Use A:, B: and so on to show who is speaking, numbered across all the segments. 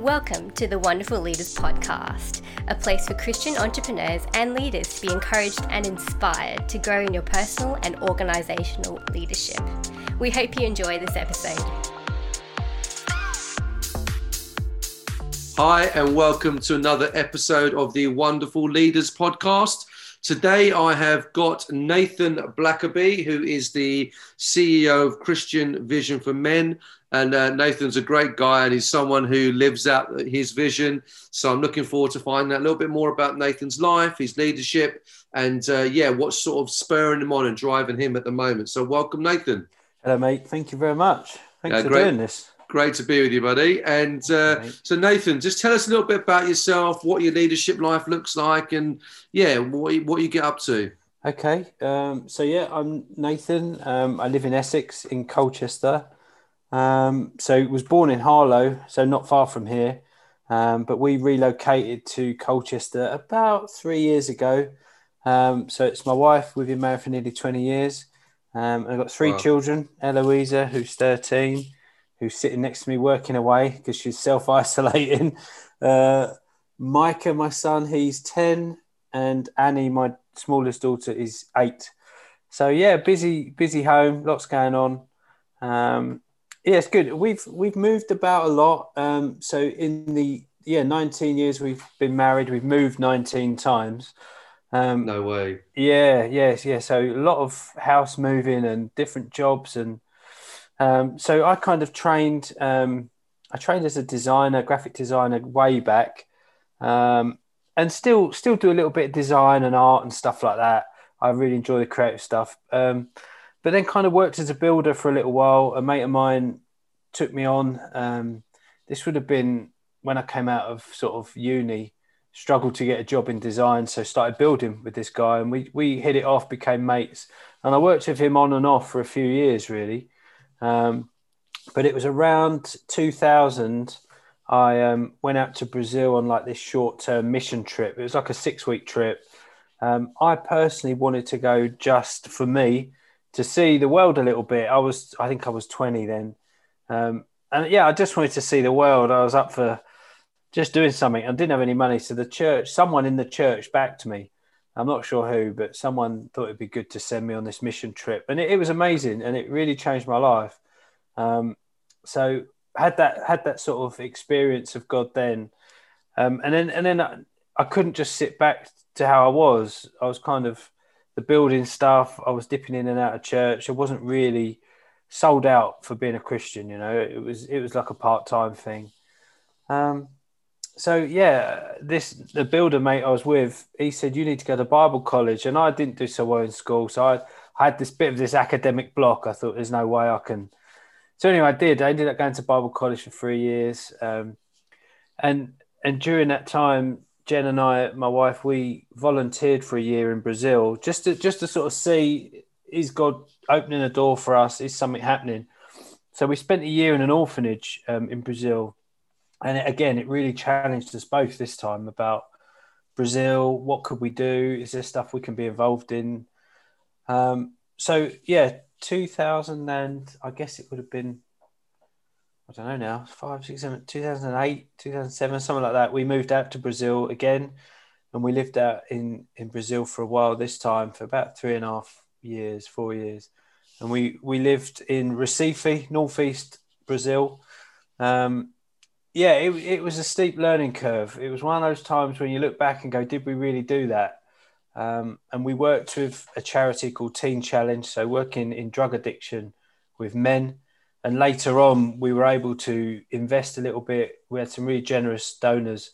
A: Welcome to the Wonderful Leaders Podcast, a place for Christian entrepreneurs and leaders to be encouraged and inspired to grow in your personal and organizational leadership. We hope you enjoy this episode.
B: Hi, and welcome to another episode of the Wonderful Leaders Podcast. Today, I have got Nathan Blackaby, who is the CEO of Christian Vision for Men. And uh, Nathan's a great guy, and he's someone who lives out his vision. So I'm looking forward to finding out a little bit more about Nathan's life, his leadership, and uh, yeah, what's sort of spurring him on and driving him at the moment. So welcome, Nathan.
C: Hello, mate. Thank you very much. Thanks uh, for
B: great.
C: doing this.
B: Great to be with you, buddy. And uh, so, Nathan, just tell us a little bit about yourself, what your leadership life looks like, and yeah, what you, what you get up to.
C: Okay. Um, so, yeah, I'm Nathan. Um, I live in Essex in Colchester. Um, so, was born in Harlow, so not far from here. Um, but we relocated to Colchester about three years ago. Um, so, it's my wife. We've been married for nearly 20 years. Um, I've got three wow. children Eloisa, who's 13 who's sitting next to me working away because she's self isolating. Uh, Micah, my son, he's 10, and Annie, my smallest daughter, is eight. So yeah, busy, busy home, lots going on. Um, yeah, it's good. We've we've moved about a lot. Um, so in the yeah 19 years we've been married, we've moved 19 times.
B: Um, no way.
C: Yeah, yes, yeah. So a lot of house moving and different jobs and um, so I kind of trained. Um, I trained as a designer, graphic designer, way back, um, and still still do a little bit of design and art and stuff like that. I really enjoy the creative stuff. Um, but then kind of worked as a builder for a little while. A mate of mine took me on. Um, this would have been when I came out of sort of uni. Struggled to get a job in design, so started building with this guy, and we we hit it off, became mates, and I worked with him on and off for a few years, really. Um, but it was around 2000. I um, went out to Brazil on like this short term mission trip. It was like a six week trip. Um, I personally wanted to go just for me to see the world a little bit. I was, I think I was 20 then. Um, and yeah, I just wanted to see the world. I was up for just doing something. I didn't have any money. So the church, someone in the church backed me. I'm not sure who, but someone thought it'd be good to send me on this mission trip, and it, it was amazing, and it really changed my life. Um, so had that had that sort of experience of God then, um, and then and then I, I, couldn't just sit back to how I was. I was kind of the building stuff. I was dipping in and out of church. I wasn't really sold out for being a Christian. You know, it was it was like a part time thing. Um, so yeah, this the builder mate I was with, he said you need to go to Bible college, and I didn't do so well in school, so I, had this bit of this academic block. I thought there's no way I can. So anyway, I did. I ended up going to Bible college for three years, um, and and during that time, Jen and I, my wife, we volunteered for a year in Brazil just to just to sort of see is God opening a door for us? Is something happening? So we spent a year in an orphanage um, in Brazil and again, it really challenged us both this time about Brazil. What could we do? Is there stuff we can be involved in? Um, so yeah, 2000 and I guess it would have been I don't know now five six seven 2008 2007 something like that. We moved out to Brazil again, and we lived out in in Brazil for a while. This time for about three and a half years, four years, and we we lived in Recife, northeast Brazil. Um, yeah, it, it was a steep learning curve. It was one of those times when you look back and go, did we really do that? Um, and we worked with a charity called Teen Challenge, so working in drug addiction with men. And later on, we were able to invest a little bit. We had some really generous donors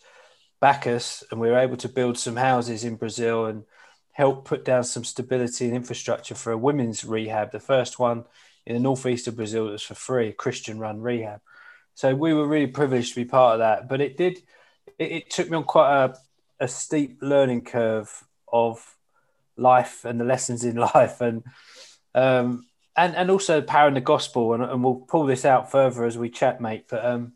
C: back us, and we were able to build some houses in Brazil and help put down some stability and infrastructure for a women's rehab. The first one in the northeast of Brazil that was for free, a Christian run rehab. So we were really privileged to be part of that. But it did, it, it took me on quite a, a steep learning curve of life and the lessons in life. And um, and and also the power in the gospel. And, and we'll pull this out further as we chat mate. But um,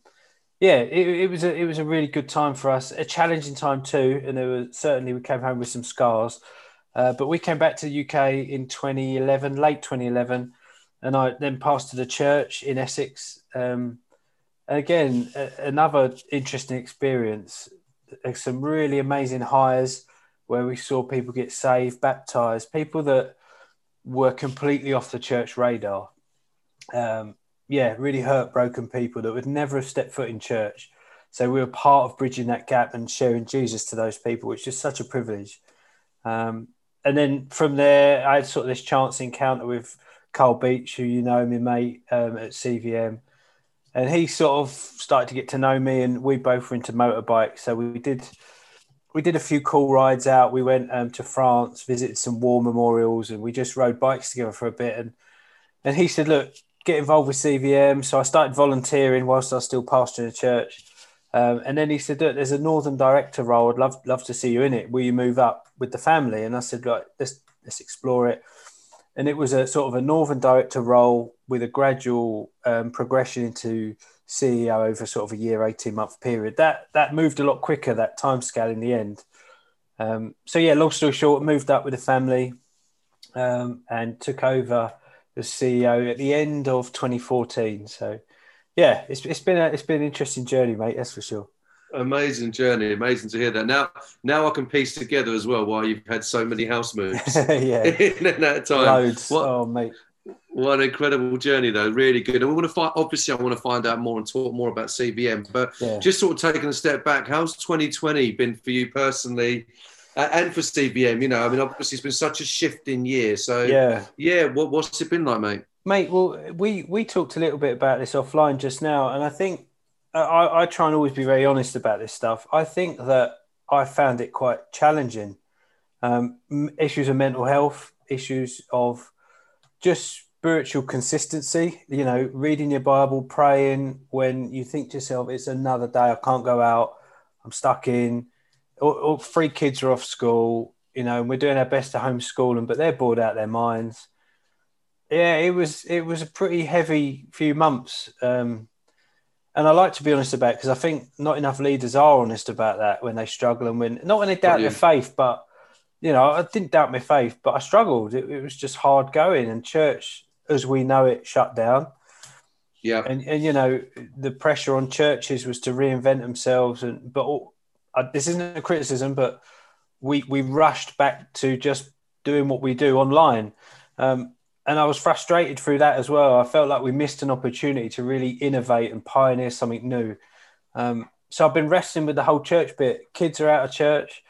C: yeah it, it, was a it was a really good time for us a challenging time too. And there was certainly we came home with some scars. Uh, but we came back to the UK in 2011 late 2011 and I then passed to the church in Essex um, again, a- another interesting experience. Some really amazing hires where we saw people get saved, baptized, people that were completely off the church radar. Um, yeah, really hurt, broken people that would never have stepped foot in church. So we were part of bridging that gap and sharing Jesus to those people, which is such a privilege. Um, and then from there, I had sort of this chance encounter with Carl Beach, who you know, my mate um, at CVM and he sort of started to get to know me, and we both were into motorbikes. So we did we did a few cool rides out. We went um, to France, visited some war memorials, and we just rode bikes together for a bit. And and he said, "Look, get involved with CVM." So I started volunteering whilst I was still pastoring a church. Um, and then he said, "Look, there's a Northern Director role. I'd love love to see you in it. Will you move up with the family?" And I said, "Right, let's let's explore it." And it was a sort of a Northern Director role with a gradual um, progression into CEO over sort of a year, 18 month period. That that moved a lot quicker, that time scale in the end. Um, so yeah, long story short, moved up with the family um, and took over the CEO at the end of 2014. So yeah, it's, it's been a, it's been an interesting journey, mate. That's for sure.
B: Amazing journey, amazing to hear that. Now, now I can piece together as well why you've had so many house moves
C: yeah,
B: in that time.
C: loads.
B: What,
C: oh, mate.
B: What an incredible journey, though. Really good. And we want to find, obviously, I want to find out more and talk more about CVM. But
C: Yeah.
B: just sort of taking a step back, how's 2020 been for you personally uh, and for CVM? You know, I mean, obviously, it's been such a shifting year. So, yeah,
C: Yeah.
B: what, what's it been like, mate?
C: Mate, well, we we talked a little bit about this offline just now, and I think I, I try and always be very honest about this stuff. I think that I found it quite challenging. Um, issues of mental health, issues of just spiritual consistency. You know, reading your Bible, praying when you think to yourself, "It's another day. I can't go out. I'm stuck in." Or, or three kids are off school. You know, and we're doing our best to homeschool them, but they're bored out their minds yeah, it was it was a pretty heavy few months, um, and I like to be honest about it because I think not enough leaders are honest about that when they struggle and when not when they doubt their faith, but you know I didn't doubt my faith, but I struggled. It, it was just hard going, and church as we know it shut down,
B: Yeah,
C: and and you know the pressure on churches was to reinvent themselves, and but all, uh, this isn't a criticism, but we we rushed back to just doing what we do online. Um, and I was frustrated through that as well. I felt like we missed an opportunity to really innovate and pioneer something new. Um, so I've been wrestling with the whole church bit. Kids are out of church.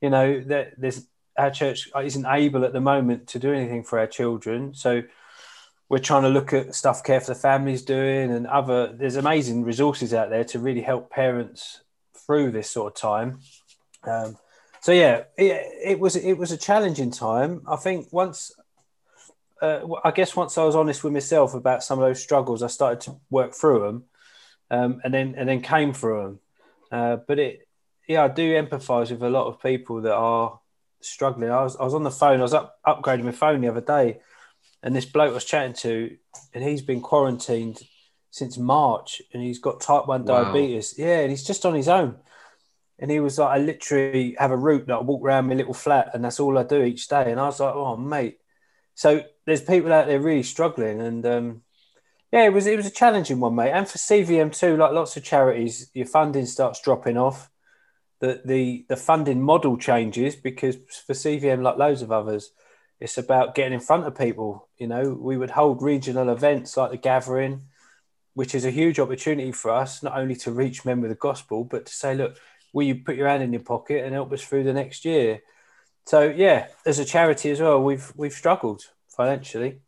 C: You know, there- there's our church isn't able at the moment to do anything for our children. So we're trying to look at stuff Care for the Family's doing and other. There's amazing resources out there to really help parents through this sort of time. Um, so yeah, it, it was it was a challenging time. I think once uh, I guess once I was honest with myself about some of those struggles, I started to work through them, um, and then and then came through them. Uh, but it, yeah, I do empathise with a lot of people that are struggling. I was I was on the phone. I was up upgrading my phone the other day, and this bloke I was chatting to, and he's been quarantined since March, and he's got type one
B: Wow.
C: diabetes. Yeah, and he's just on his own. And he was like, I literally have a route that I walk around my little flat, and that's all I do each day. And I was like, oh mate. So there's people out there really struggling, and um, yeah, it was it was a challenging one, mate. And for CVM too, like lots of charities, your funding starts dropping off. The the the funding model changes because for CVM, like loads of others, it's about getting in front of people. You know, we would hold regional events like the Gathering, which is a huge opportunity for us, not only to reach men with the gospel, but to say, look, will you put your hand in your pocket and help us through the next year? So yeah, as a charity as well, we've we've struggled financially.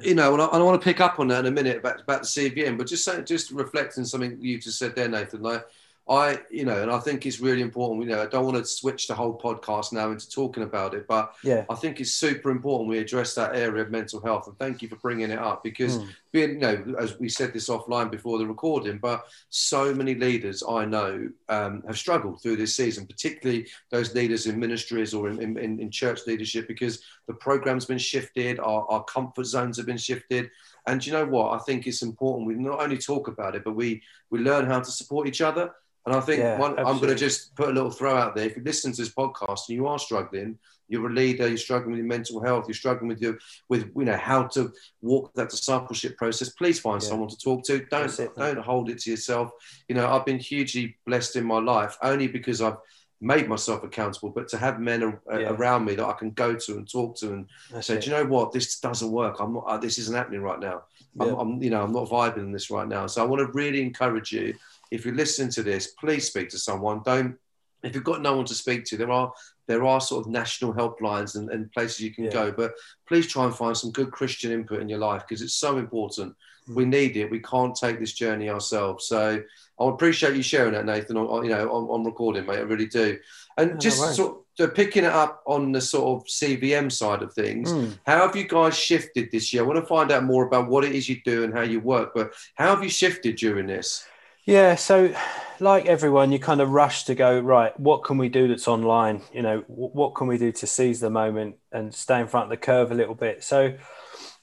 B: you know, and I, and I want to pick up on that in a minute about, about the CVM, but just saying, just reflecting something you just said there, Nathan. Like, I, you know, and I think it's really important. You know, I don't want to switch the whole podcast now into talking about it, but
C: Yeah,
B: I think it's super important we address that area of mental health. And thank you for bringing it up because,
C: Mm.
B: being, you know, as we said this offline before the recording, but so many leaders I know um, have struggled through this season, particularly those leaders in ministries or in, in, in church leadership, because the program's been shifted, our, our comfort zones have been shifted. And you know what? I think it's important we not only talk about it, but we we learn how to support each other. And I think
C: Yeah,
B: one, I'm going to just put a little throw out there. If you listen to this podcast and you are struggling, you're a leader, you're struggling with your mental health, you're struggling with your with you know how to walk that discipleship process. Please find
C: Yeah.
B: someone to talk to. Don't
C: it,
B: don't hold it to yourself. You know, I've been hugely blessed in my life only because I've made myself accountable, but to have men a-
C: Yeah.
B: around me that I can go to and talk to and
C: That's
B: say,
C: it.
B: do you know what, this doesn't work. I'm not. Uh, this isn't happening right now. I'm, I'm, you know, I'm not vibing in this right now. So I want to really encourage you. If you're listening to this, please speak to someone. Don't. If you've got no one to speak to, there are there are sort of national helplines and, and places you can
C: Yeah.
B: go. But please try and find some good Christian input in your life because it's so important.
C: Mm.
B: We need it. We can't take this journey ourselves. So I appreciate you sharing that, Nathan. On, on- you know, on, on recording, mate. I really do. And
C: No, no
B: just
C: worries.
B: sort of picking it up on the sort of CVM side of things.
C: Mm.
B: How have you guys shifted this year? I want to find out more about what it is you do and how you work, but how have you shifted during this?
C: Yeah, so like everyone, you kind of rush to go right. What can we do that's online? You know, what can we do to seize the moment and stay in front of the curve a little bit? So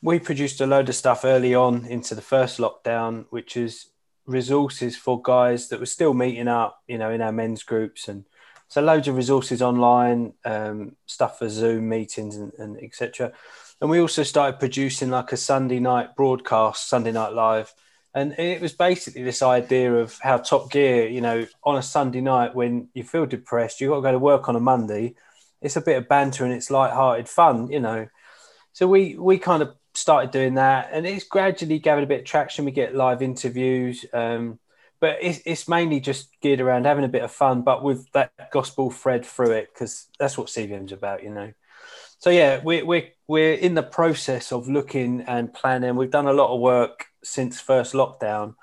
C: we produced a load of stuff early on into the first lockdown, which is resources for guys that were still meeting up, you know, in our men's groups, and so loads of resources online, um, stuff for Zoom meetings and, and etc. And we also started producing like a Sunday night broadcast, Sunday Night Live and it was basically this idea of how Top Gear, you know, on a Sunday night when you feel depressed, you've got to go to work on a Monday. It's a bit of banter and it's light-hearted fun, you know. So we we kind of started doing that, and it's gradually gathered a bit of traction. We get live interviews, um, but it's, it's mainly just geared around having a bit of fun, but with that gospel thread through it, because that's what CVM's about, you know. So yeah, we're we're we're in the process of looking and planning. We've done a lot of work since first lockdown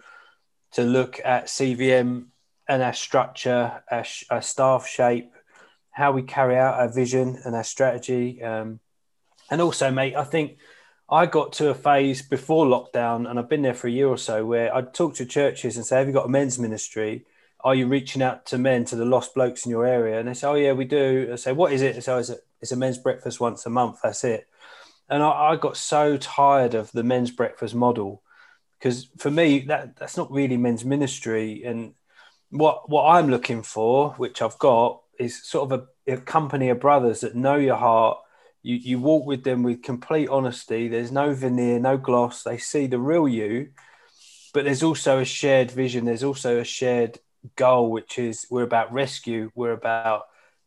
C: to look at CVM and our structure, our, our staff shape, how we carry out our vision and our strategy. Um, and also, mate, I think I got to a phase before lockdown, and I've been there for a year or so, where I'd talk to churches and say, "Have you got a men's ministry? Are you reaching out to men, to the lost blokes in your area?" And they say, "Oh yeah, we do." I say, "What is it?" I say, "Oh, it's a men's breakfast once a month. That's it." And I, I got so tired of the men's breakfast model because for me that that's not really men's ministry. And what what i'm looking for which i've got is sort of a, a company of brothers that know your heart. You you walk with them with complete honesty. There's no veneer no gloss. They see the real you. But there's also a shared vision. There's also a shared goal which is we're about rescue. We're about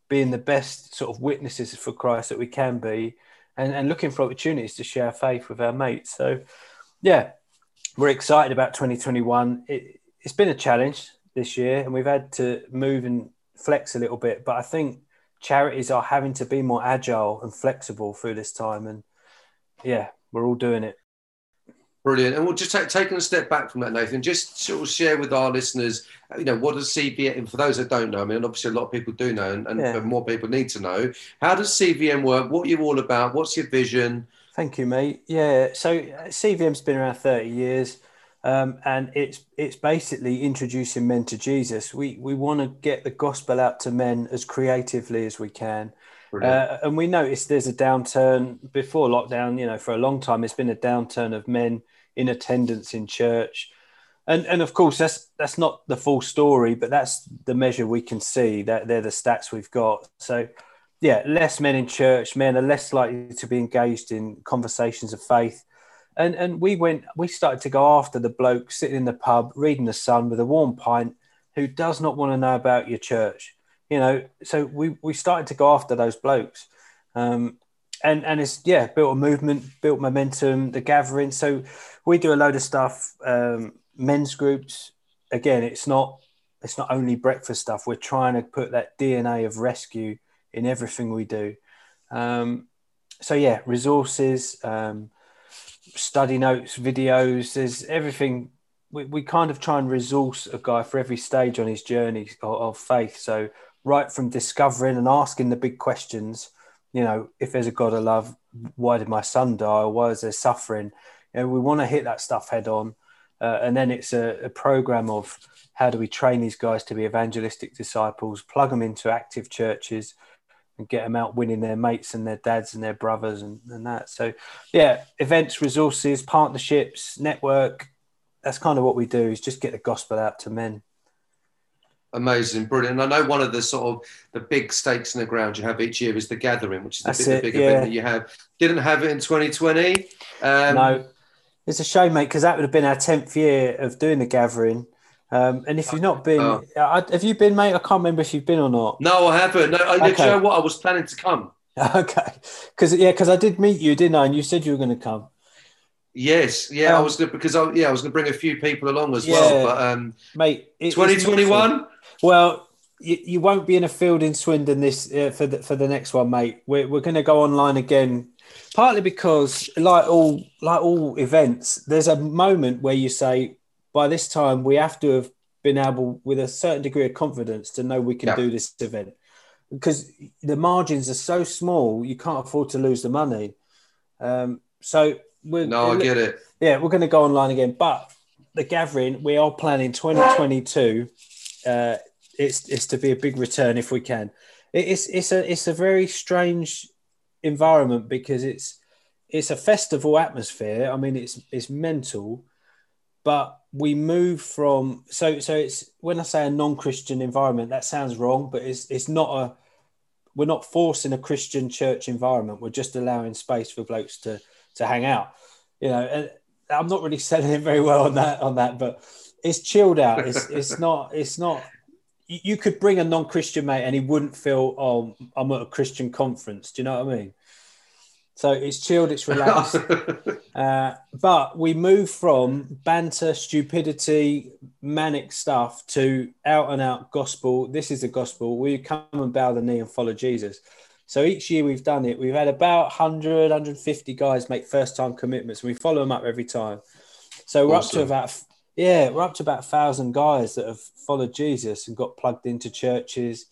C: being the best sort of witnesses for christ that we can be and, and looking for opportunities to share faith with our mates so yeah we're excited about 2021. It, it's been a challenge this year, and we've had to move and flex a little bit. But I think charities are having to be more agile and flexible through this time. And yeah, we're all doing it.
B: Brilliant. And we'll just take taking a step back from that, Nathan, just sort of share with our listeners, you know, what does CVM, and for those that don't know, I mean, obviously a lot of people do know, and, and
C: Yeah.
B: more people need to know, how does CVM work? What are you all about? What's your vision?
C: Thank you, mate. Yeah, so uh, CVM's been around 30 years. Um, and it's it's basically introducing men to Jesus. We we want to get the gospel out to men as creatively as we can. Uh, and we noticed there's a downturn before lockdown. You know, for a long time, it's been a downturn of men in attendance in church, and and of course that's that's not the full story, but that's the measure we can see. That they're the stats we've got. So, yeah, less men in church. Men are less likely to be engaged in conversations of faith. And and we went. We started to go after the bloke sitting in the pub reading the Sun with a warm pint, who does not want to know about your church you know so we we started to go after those blokes. Um and and it's yeah built a movement built momentum the gathering. So we do a load of stuff um men's groups. Again it's not it's not only breakfast stuff. We're trying to put that dna of rescue in everything we do. Um so yeah resources um study notes videos there's everything. We, we kind of try and resource a guy for every stage on his journey of, of faith. So right from discovering and asking the big questions you know if there's a god of love why did my son die? Why is there suffering? You know we want to hit that stuff head on. Uh, and then it's a, a program of how do we train these guys to be evangelistic disciples plug them into active churches and get them out winning their mates and their dads and their brothers and, and that. So yeah events resources partnerships network that's kind of what we do is just get the gospel out to men
B: Amazing, brilliant. And I know one of the sort of the big stakes in the ground you have each year is the gathering, which is the,
C: That's
B: big, the big
C: yeah.
B: event that you have. Didn't have it in 2020. Um,
C: no, it's a shame, mate, because that would have been our tenth year of doing the gathering. Um, and if you've not been,
B: Oh.
C: I, have you been, mate? I can't remember if you've been or not.
B: No, I haven't. No, I,
C: Okay.
B: you know what? I was planning to come.
C: Okay, because yeah, because I did meet you, didn't I? And you said you were going to come.
B: Yes, yeah, I
C: Um,
B: was good because I, yeah, I was going to bring a few people along as
C: Yeah.
B: well. But um,
C: mate. it's
B: 2021.
C: Well, you, you won't be in a field in Swindon this uh, for the for the next one, mate. We're we're going to go online again, partly because like all like all events, there's a moment where you say, by this time we have to have been able, with a certain degree of confidence, to know we can
B: Yeah.
C: do this event, because the margins are so small, you can't afford to lose the money. Um, so we're
B: no, I get it.
C: yeah, we're going to go online again. But the gathering, we are planning 2022. Uh, it's it's to be a big return if we can. It's it's a it's a very strange environment because it's it's a festival atmosphere. I mean, it's it's mental, but we move from so so it's when I say a non-Christian environment, that sounds wrong, but it's it's not a we're not forcing a Christian church environment. We're just allowing space for blokes to to hang out. You know, and I'm not really selling it very well on that on that, but it's chilled out. It's it's not it's not. You you could bring a non-Christian mate, and he wouldn't feel, oh, I'm at a Christian conference. Do you know what I mean? So it's chilled, it's relaxed. Uh, but we move from banter, stupidity, manic stuff to out and out gospel. This is the gospel. We come and bow the knee and follow Jesus. So each year we've done it. We've had about 100, 150 guys make first time commitments. And we follow them up every time. So we're up to about, yeah, we're up to about a thousand guys that have followed Jesus and got plugged into churches.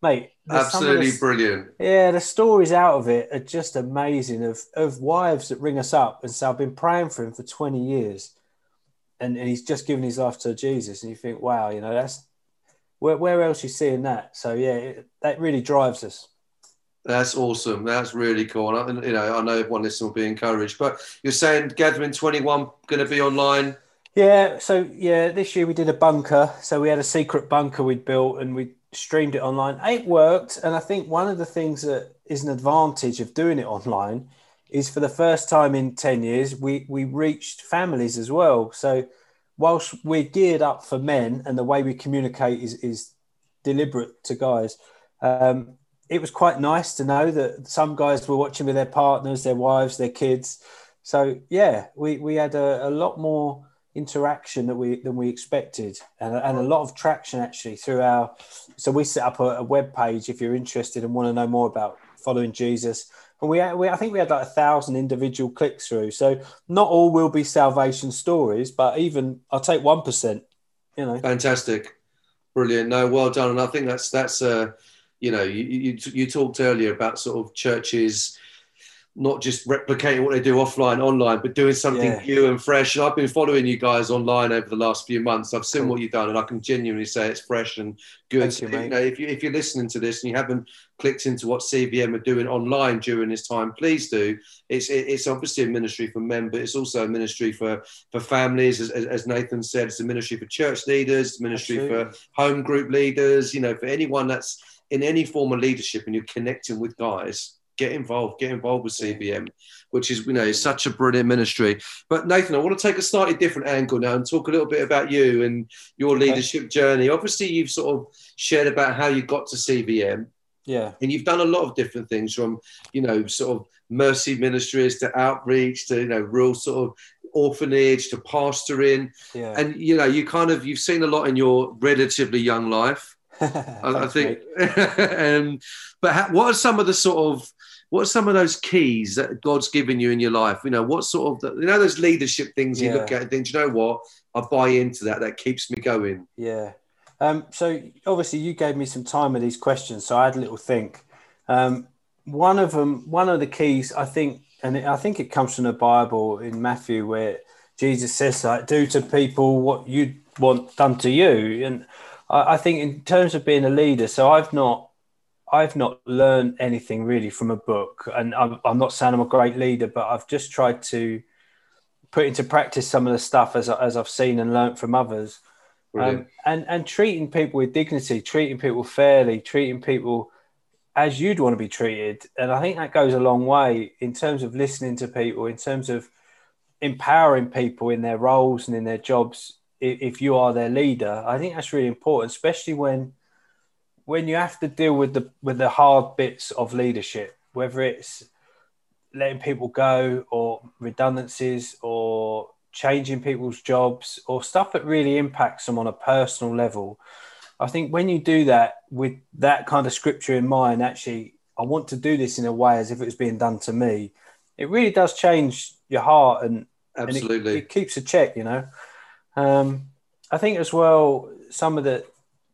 C: Mate, there's some of
B: Absolutely
C: the-
B: brilliant.
C: yeah, the stories out of it are just amazing of, of wives that ring us up and say, I've been praying for him for 20 years and, and he's just given his life to Jesus. And you think, wow, you know, that's where, where else you seeing that? So, yeah, it, that really drives us.
B: That's awesome. That's really cool. And you know, I know everyone listening will be encouraged. But you're saying Gathering 21 going to be online.
C: Yeah, so yeah, this year we did a bunker. So we had a secret bunker we'd built and we streamed it online. It worked, and I think one of the things that is an advantage of doing it online is for the first time in ten years we we reached families as well. So whilst we're geared up for men and the way we communicate is is deliberate to guys, um, it was quite nice to know that some guys were watching with their partners, their wives, their kids. So yeah, we we had a, a lot more interaction that we than we expected and, and a lot of traction actually through our so we set up a, a web page if you're interested and want to know more about following jesus and we, we i think we had like a thousand individual clicks through so not all will be salvation stories but even i'll take 1% you know
B: Fantastic. Brilliant. No, well done. And I think that's, that's, uh, you know, you, you, you talked earlier about sort of churches not just replicating what they do offline, online, but doing something
C: Yeah.
B: new and fresh. And I've been following you guys online over the last few months. I've seen
C: Cool.
B: what you've done, and I can genuinely say it's fresh and good.
C: Thank you, mate.
B: know, if you if you're listening to this and you haven't clicked into what CVM are doing online during this time, please do. It's it, it's obviously a ministry for men, but it's also a ministry for for families. As, as- as Nathan said, it's a ministry for church leaders, ministry for home group leaders. You know, for anyone that's in any form of leadership and you're connecting with guys, get involved. Get involved with CVM, which is you know is such a brilliant ministry. But Nathan, I want to take a slightly different angle now and talk a little bit about you and your
C: Okay.
B: leadership journey. Obviously, you've sort of shared about how you got to CVM
C: yeah
B: and you've done a lot of different things from you know sort of mercy ministries to outreach to you know real sort of orphanage to pastoring
C: yeah
B: and you know you kind of you've seen a lot in your relatively young life I, think um, but ha- what are some of the sort of what are some of those keys that god's given you in your life you know what sort of the, you know those leadership things you
C: Yeah.
B: look at and think "Do you know what i buy into that that keeps me going
C: Yeah. Um, so obviously you gave me some time with these questions, so I had a little think. Um, one of them, one of the keys, I think, and I think it comes from the Bible in Matthew, where Jesus says, "Like, do to people what you want done to you." And I, I think, in terms of being a leader, so I've not, I've not learned anything really from a book, and I'm, I'm not saying I'm a great leader, but I've just tried to put into practice some of the stuff as, as I've seen and learnt from others. um, and and treating people with dignity, treating people fairly, treating people as you'd want to be treated. And I think that goes a long way in terms of listening to people, in terms of empowering people in their roles and in their jobs. If you are their leader, I think that's really important, especially when when you have to deal with the with the hard bits of leadership, whether it's letting people go or redundancies or changing people's jobs or stuff that really impacts them on a personal level. I think when you do that with that kind of scripture in mind, actually, I want to do this in a way as if it was being done to me. It really does change your heart and
B: absolutely
C: and it, it, keeps a check, you know. Um, I think as well, some of the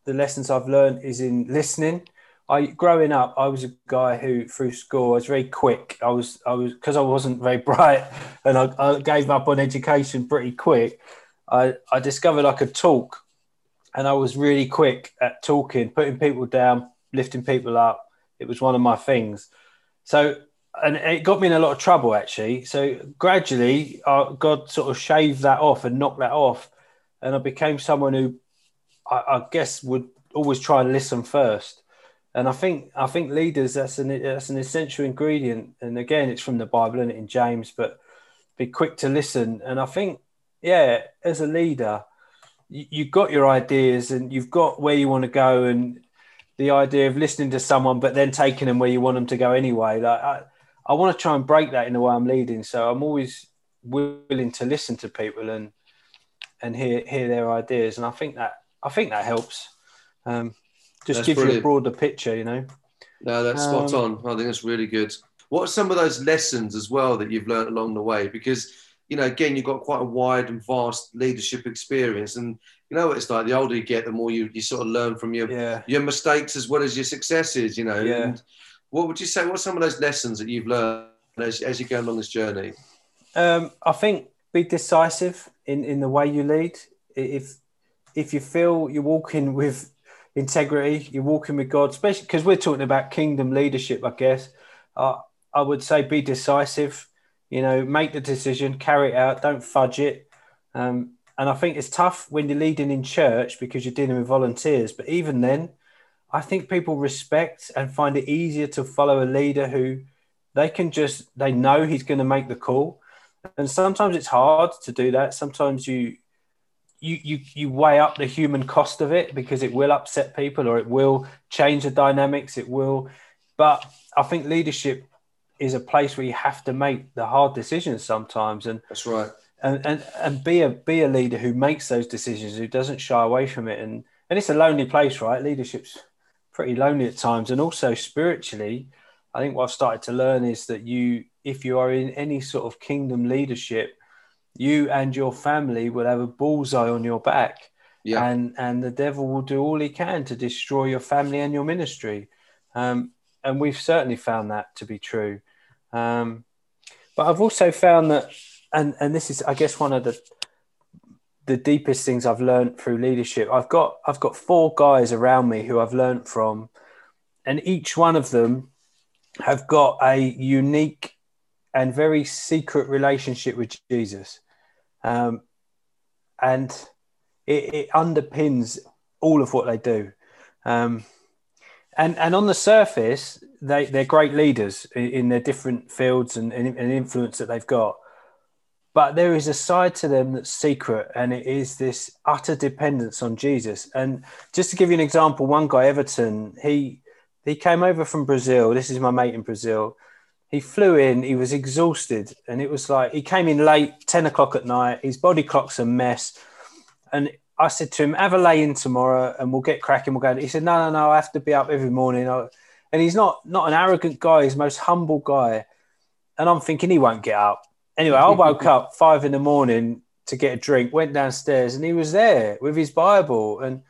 C: the lessons I've learned is in listening. I growing up, I was a guy who through school I was very quick. I was I was because I wasn't very bright, and I, I, gave up on education pretty quick. I I discovered I could talk, and I was really quick at talking, putting people down, lifting people up. It was one of my things. So and it got me in a lot of trouble actually. So gradually, uh, God sort of shaved that off and knocked that off, and I became someone who I, I guess would always try and listen first and I think I think leaders that's an that's an essential ingredient. And again, it's from the Bible and in James, but be quick to listen. And I think, yeah, as a leader, you, you've got your ideas and you've got where you want to go, and the idea of listening to someone but then taking them where you want them to go anyway. Like I, I want to try and break that in the way I'm leading. So I'm always willing to listen to people and and hear hear their ideas. And I think that I think that helps. Um, just give you a broader picture, you know.
B: No, that's um, spot on. I think that's really good. What are some of those lessons as well that you've learned along the way? Because you know, again, you've got quite a wide and vast leadership experience, and you know what it's like. The older you get, the more you, you sort of learn from your yeah. your mistakes as well as your successes. You know.
C: Yeah. And
B: what would you say? What are some of those lessons that you've learned as, as you go along this journey?
C: Um, I think be decisive in, in the way you lead. If if you feel you're walking with integrity. You're walking with God, especially because we're talking about kingdom leadership. I guess uh, I would say be decisive. You know, make the decision, carry it out, don't fudge it. Um, and I think it's tough when you're leading in church because you're dealing with volunteers. But even then, I think people respect and find it easier to follow a leader who they can just they know he's going to make the call. And sometimes it's hard to do that. Sometimes you you, you you weigh up the human cost of it because it will upset people or it will change the dynamics it will but i think leadership is a place where you have to make the hard decisions sometimes and
B: that's right
C: and and, and be a be a leader who makes those decisions who doesn't shy away from it and and it's a lonely place right leadership's pretty lonely at times and also spiritually i think what i've started to learn is that you if you are in any sort of kingdom leadership you and your family will have a bullseye on your back. Yeah. And and the devil will do all he can to destroy your family and your ministry. Um, and we've certainly found that to be true. Um, but I've also found that, and and this is, I guess, one of the the deepest things I've learned through leadership. I've got I've got four guys around me who I've learned from, and each one of them have got a unique and very secret relationship with Jesus um, and it, it, underpins all of what they do. Um, and and on the surface, they they're great leaders in, in their different fields and, and, and influence that they've got. But there is a side to them that's secret, and it is this utter dependence on Jesus. And just to give you an example, one guy, Everton, he he came over from Brazil. This is my mate in Brazil he flew in, he was exhausted, and it was like he came in late, 10 o'clock at night, his body clock's a mess. And I said to him, Have a lay in tomorrow and we'll get cracking, we'll go. He said, No, no, no, I have to be up every morning. And he's not not an arrogant guy, he's the most humble guy. And I'm thinking he won't get up. Anyway, I woke up five in the morning to get a drink, went downstairs, and he was there with his Bible. And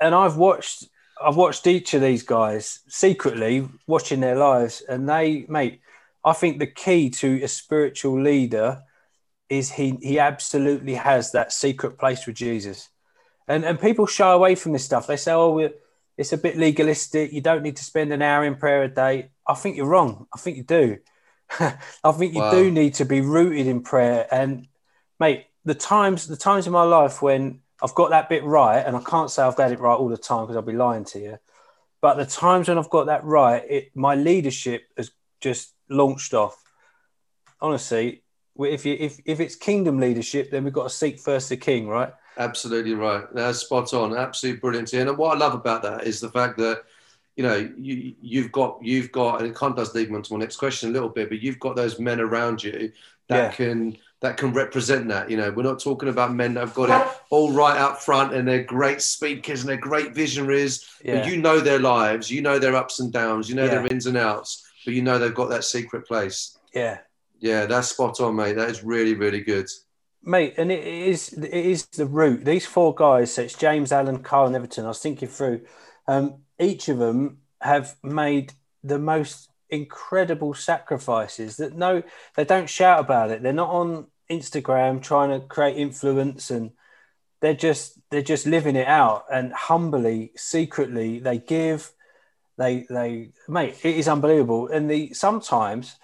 C: and I've watched I've watched each of these guys secretly watching their lives, and they, mate, I think the key to a spiritual leader is he he absolutely has that secret place with Jesus, and and people shy away from this stuff. They say, oh, it's a bit legalistic. You don't need to spend an hour in prayer a day. I think you're wrong. I think you do. I think you wow. do need to be rooted in prayer. And mate, the times the times in my life when I've got that bit right, and I can't say I've got it right all the time because I'll be lying to you. But the times when I've got that right, it my leadership has just launched off. Honestly, if you if, if it's kingdom leadership, then we've got to seek first the king, right?
B: Absolutely right. That's spot on. Absolutely brilliant. And what I love about that is the fact that you know you you've got you've got and it kind of does lead me on to my next question a little bit, but you've got those men around you that yeah. can that can represent that. You know, we're not talking about men that have got it all right up front and they're great speakers and they're great visionaries. Yeah. But you know their lives, you know their ups and downs, you know yeah. their ins and outs, but you know they've got that secret place.
C: Yeah.
B: Yeah, that's spot on, mate. That is really, really good.
C: Mate, and it is it is the root. These four guys, so it's James Allen, Carl, and Everton. I was thinking through. Um, each of them have made the most incredible sacrifices that no they don't shout about it. They're not on Instagram trying to create influence and they're just they're just living it out. And humbly secretly they give they they mate it is unbelievable. And the sometimes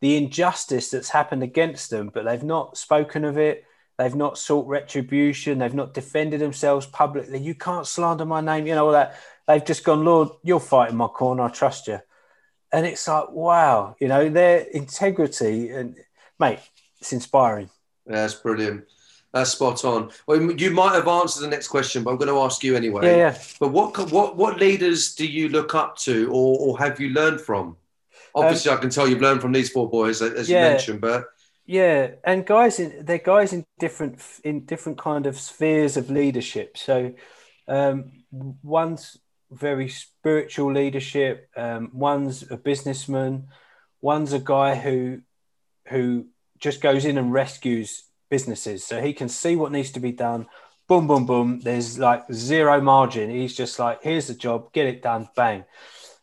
C: the injustice that's happened against them but they've not spoken of it. They've not sought retribution. They've not defended themselves publicly. You can't slander my name you know all that they've just gone lord you'll fight in my corner i trust you and it's like wow you know their integrity and mate it's inspiring
B: that's brilliant. That's spot on. Well, you might have answered the next question, but I'm going to ask you anyway.
C: Yeah, yeah.
B: But what what what leaders do you look up to, or, or have you learned from? Obviously, um, I can tell you've learned from these four boys, as yeah, you mentioned. But
C: yeah, and guys, in, they're guys in different in different kind of spheres of leadership. So um, one's very spiritual leadership. Um, one's a businessman. One's a guy who who just goes in and rescues businesses. So he can see what needs to be done. Boom, boom, boom. There's like zero margin. He's just like, here's the job, get it done, bang.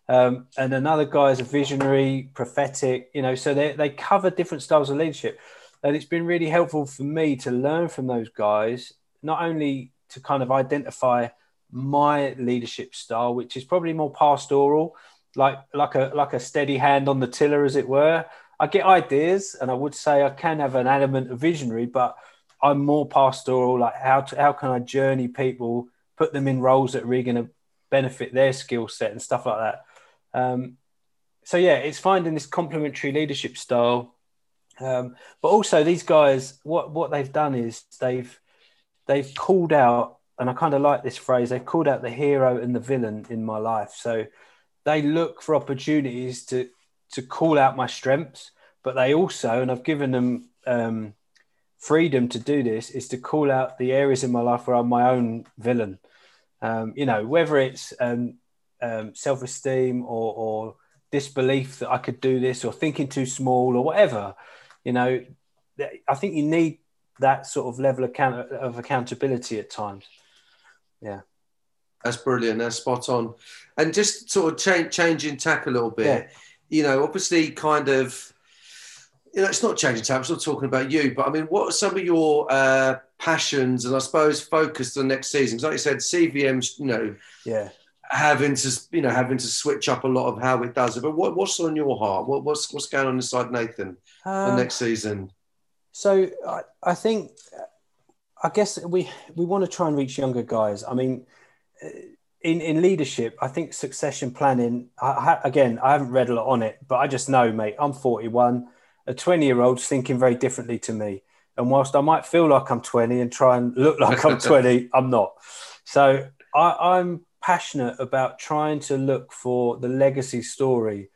C: Um, and another guy is a visionary, prophetic, you know, so they, they cover different styles of leadership. And it's been really helpful for me to learn from those guys, not only to kind of identify my leadership style, which is probably more pastoral, like like a like a steady hand on the tiller, as it were, I get ideas, and I would say I can have an element of visionary, but I'm more pastoral. Like how to, how can I journey people, put them in roles that are really going to benefit their skill set and stuff like that. Um, so yeah, it's finding this complementary leadership style. Um, but also these guys, what what they've done is they've they've called out, and I kind of like this phrase. They've called out the hero and the villain in my life. So they look for opportunities to to call out my strengths, but they also, and I've given them um, freedom to do this, is to call out the areas in my life where I'm my own villain. Um, you know, whether it's um, um self-esteem or, or disbelief that I could do this, or thinking too small, or whatever. You know, I think you need that sort of level of, account- of accountability at times. Yeah.
B: That's brilliant. That's spot on. And just sort of change, changing tack a little bit. Yeah you know, obviously, kind of, you know, it's not changing tack. I'm not talking about you, but I mean, what are some of your uh, passions and I suppose focus the next season? Because, like you said, CVM's, you know,
C: yeah,
B: having to, you know, having to switch up a lot of how it does it. But what, what's on your heart? What, what's what's going on inside Nathan um, the next season?
C: So I, I think, I guess we we want to try and reach younger guys. I mean in, in leadership, I think succession planning, I, again, I haven't read a lot on it, but I just know, mate, I'm 41. A 20 year old's thinking very differently to me. And whilst I might feel like I'm 20 and try and look like I'm 20, I'm not. So I, I'm passionate about trying to look for the legacy story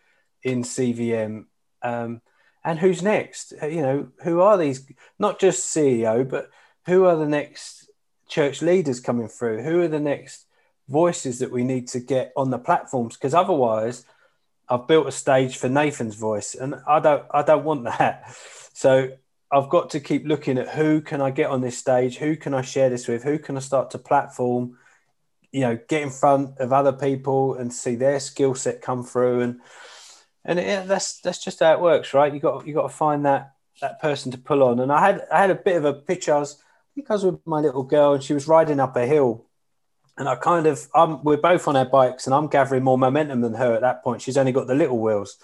C: in CVM. Um, and who's next? You know, who are these? Not just CEO, but who are the next church leaders coming through? Who are the next voices that we need to get on the platforms because otherwise I've built a stage for Nathan's voice and I don't I don't want that. So I've got to keep looking at who can I get on this stage, who can I share this with, who can I start to platform, you know, get in front of other people and see their skill set come through and and it, that's that's just how it works, right? You got you got to find that that person to pull on. And I had I had a bit of a picture. I was Was with my little girl and she was riding up a hill and I kind of, I'm, we're both on our bikes, and I'm gathering more momentum than her at that point. She's only got the little wheels,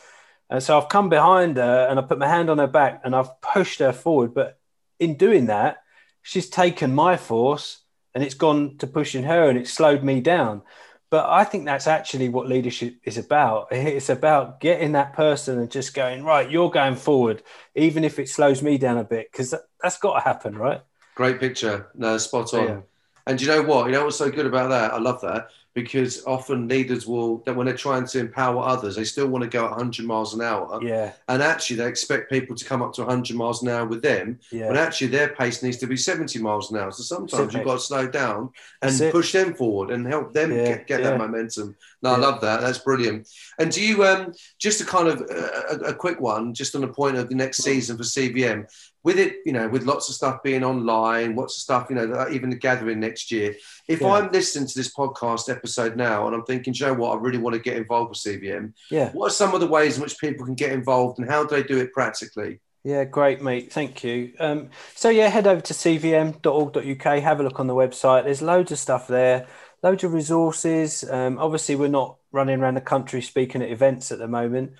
C: and so I've come behind her and I put my hand on her back and I've pushed her forward. But in doing that, she's taken my force and it's gone to pushing her and it slowed me down. But I think that's actually what leadership is about. It's about getting that person and just going, right, you're going forward, even if it slows me down a bit, because that, has got to happen, right?
B: Great picture. No, spot on. Yeah. And you know what? You know what's so good about that? I love that because often leaders will that when they're trying to empower others they still want to go at 100 miles an hour
C: yeah
B: and actually they expect people to come up to 100 miles an hour with them yeah. but actually their pace needs to be 70 miles an hour so sometimes you've got to slow down and push them forward and help them yeah. get, get yeah. that momentum no i love that that's brilliant and do you um just a kind of uh, a, a quick one just on the point of the next season for cvm with it, you know, with lots of stuff being online, lots of stuff, you know, even the gathering next year. If yeah. I'm listening to this podcast episode now and I'm thinking, you know what, I really want to get involved with CVM.
C: Yeah.
B: What are some of the ways in which people can get involved and how do they do it practically?
C: Yeah, great, mate. Thank you. Um, so, yeah, head over to cvm.org.uk, have a look on the website. There's loads of stuff there, loads of resources. Um, obviously, we're not running around the country speaking at events at the moment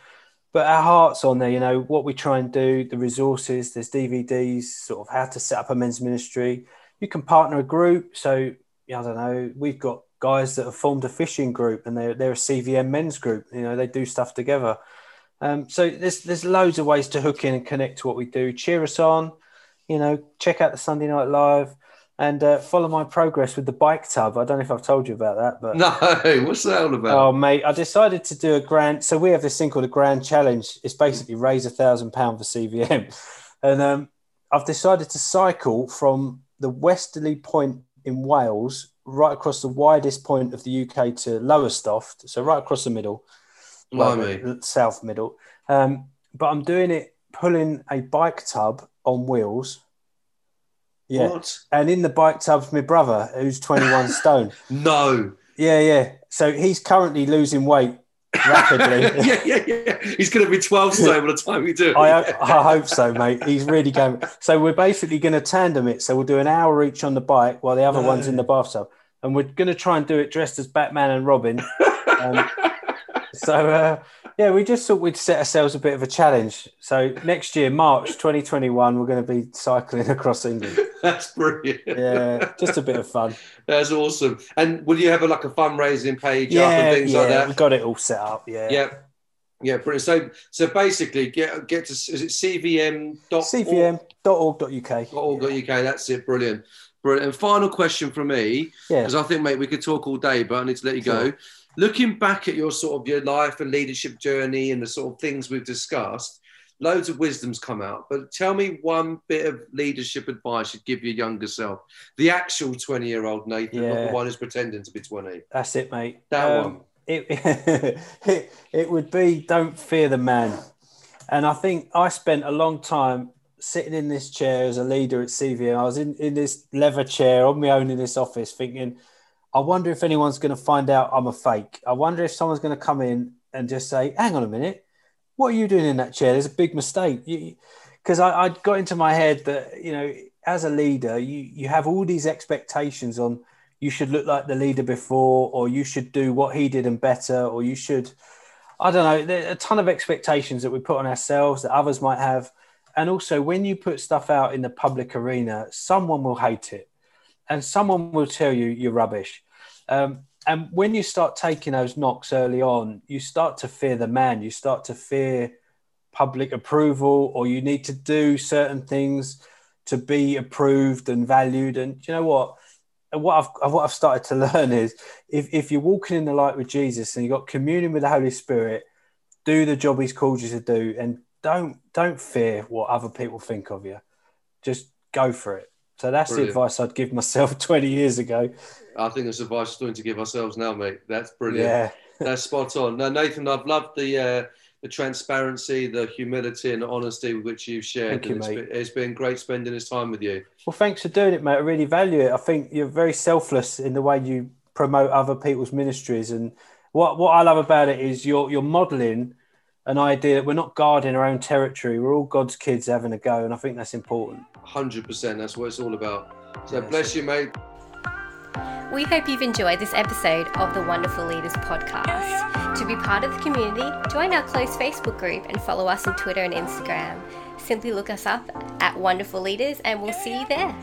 C: but our heart's on there. You know what we try and do, the resources. There's DVDs, sort of how to set up a men's ministry. You can partner a group. So I don't know. We've got guys that have formed a fishing group, and they're they're a CVM men's group. You know they do stuff together. Um, so there's there's loads of ways to hook in and connect to what we do. Cheer us on. You know, check out the Sunday Night Live and uh, follow my progress with the bike tub. I don't know if I've told you about that, but
B: no, what's that all about?
C: Oh, mate, I decided to do a grand. So we have this thing called a grand challenge. It's basically raise a thousand pound for CVM, and um, I've decided to cycle from the westerly point in Wales right across the widest point of the UK to Lowestoft, so right across the middle,
B: well,
C: south middle. Um, but I'm doing it pulling a bike tub on wheels yeah. What? And in the bike tub's my brother, who's 21 stone.
B: No.
C: Yeah, yeah. So he's currently losing weight rapidly.
B: yeah, yeah, yeah. He's going to be 12 stone by the time we do it.
C: I, I hope so, mate. He's really going. So we're basically going to tandem it. So we'll do an hour each on the bike while the other no. one's in the bathtub. And we're going to try and do it dressed as Batman and Robin. Um, so, uh, yeah, we just thought we'd set ourselves a bit of a challenge. So next year, March 2021, we're going to be cycling across England.
B: That's brilliant.
C: Yeah, just a bit of fun.
B: That's awesome. And will you have a, like a fundraising page yeah, up and things
C: yeah,
B: like that?
C: We've got it all set up. Yeah.
B: Yeah. Yeah, brilliant. So, so basically, get get to is it cvm
C: cvm.org.uk.
B: .org.uk. That's it. Brilliant, brilliant. And final question from me, because
C: yeah.
B: I think, mate, we could talk all day, but I need to let you sure. go looking back at your sort of your life and leadership journey and the sort of things we've discussed, loads of wisdom's come out. But tell me one bit of leadership advice you'd give your younger self, the actual 20 year old Nathan, yeah. not the one who's pretending to be 20.
C: That's it, mate.
B: That um, one.
C: It, it, it would be don't fear the man. And I think I spent a long time sitting in this chair as a leader at CVM. I was in, in this leather chair on my own in this office thinking, I wonder if anyone's going to find out I'm a fake. I wonder if someone's going to come in and just say, hang on a minute, what are you doing in that chair? There's a big mistake. Because I, I got into my head that, you know, as a leader, you, you have all these expectations on you should look like the leader before, or you should do what he did and better, or you should, I don't know, a ton of expectations that we put on ourselves that others might have. And also, when you put stuff out in the public arena, someone will hate it and someone will tell you you're rubbish. Um, and when you start taking those knocks early on, you start to fear the man. You start to fear public approval, or you need to do certain things to be approved and valued. And you know what? What I've what I've started to learn is if, if you're walking in the light with Jesus and you've got communion with the Holy Spirit, do the job He's called you to do, and don't don't fear what other people think of you. Just go for it. So that's brilliant. the advice I'd give myself 20 years ago.
B: I think it's advice we're going to give ourselves now, mate. That's brilliant.
C: Yeah.
B: that's spot on. Now, Nathan, I've loved the uh, the transparency, the humility, and the honesty with which you've shared.
C: Thank you,
B: it's,
C: mate.
B: Been, it's been great spending this time with you.
C: Well, thanks for doing it, mate. I really value it. I think you're very selfless in the way you promote other people's ministries. And what, what I love about it is you're, you're modeling an idea that we're not guarding our own territory. We're all God's kids having a go. And I think that's important.
B: 100%. That's what it's all about. So yeah, bless so. you, mate.
A: We hope you've enjoyed this episode of the Wonderful Leaders podcast. To be part of the community, join our close Facebook group and follow us on Twitter and Instagram. Simply look us up at Wonderful Leaders and we'll see you there.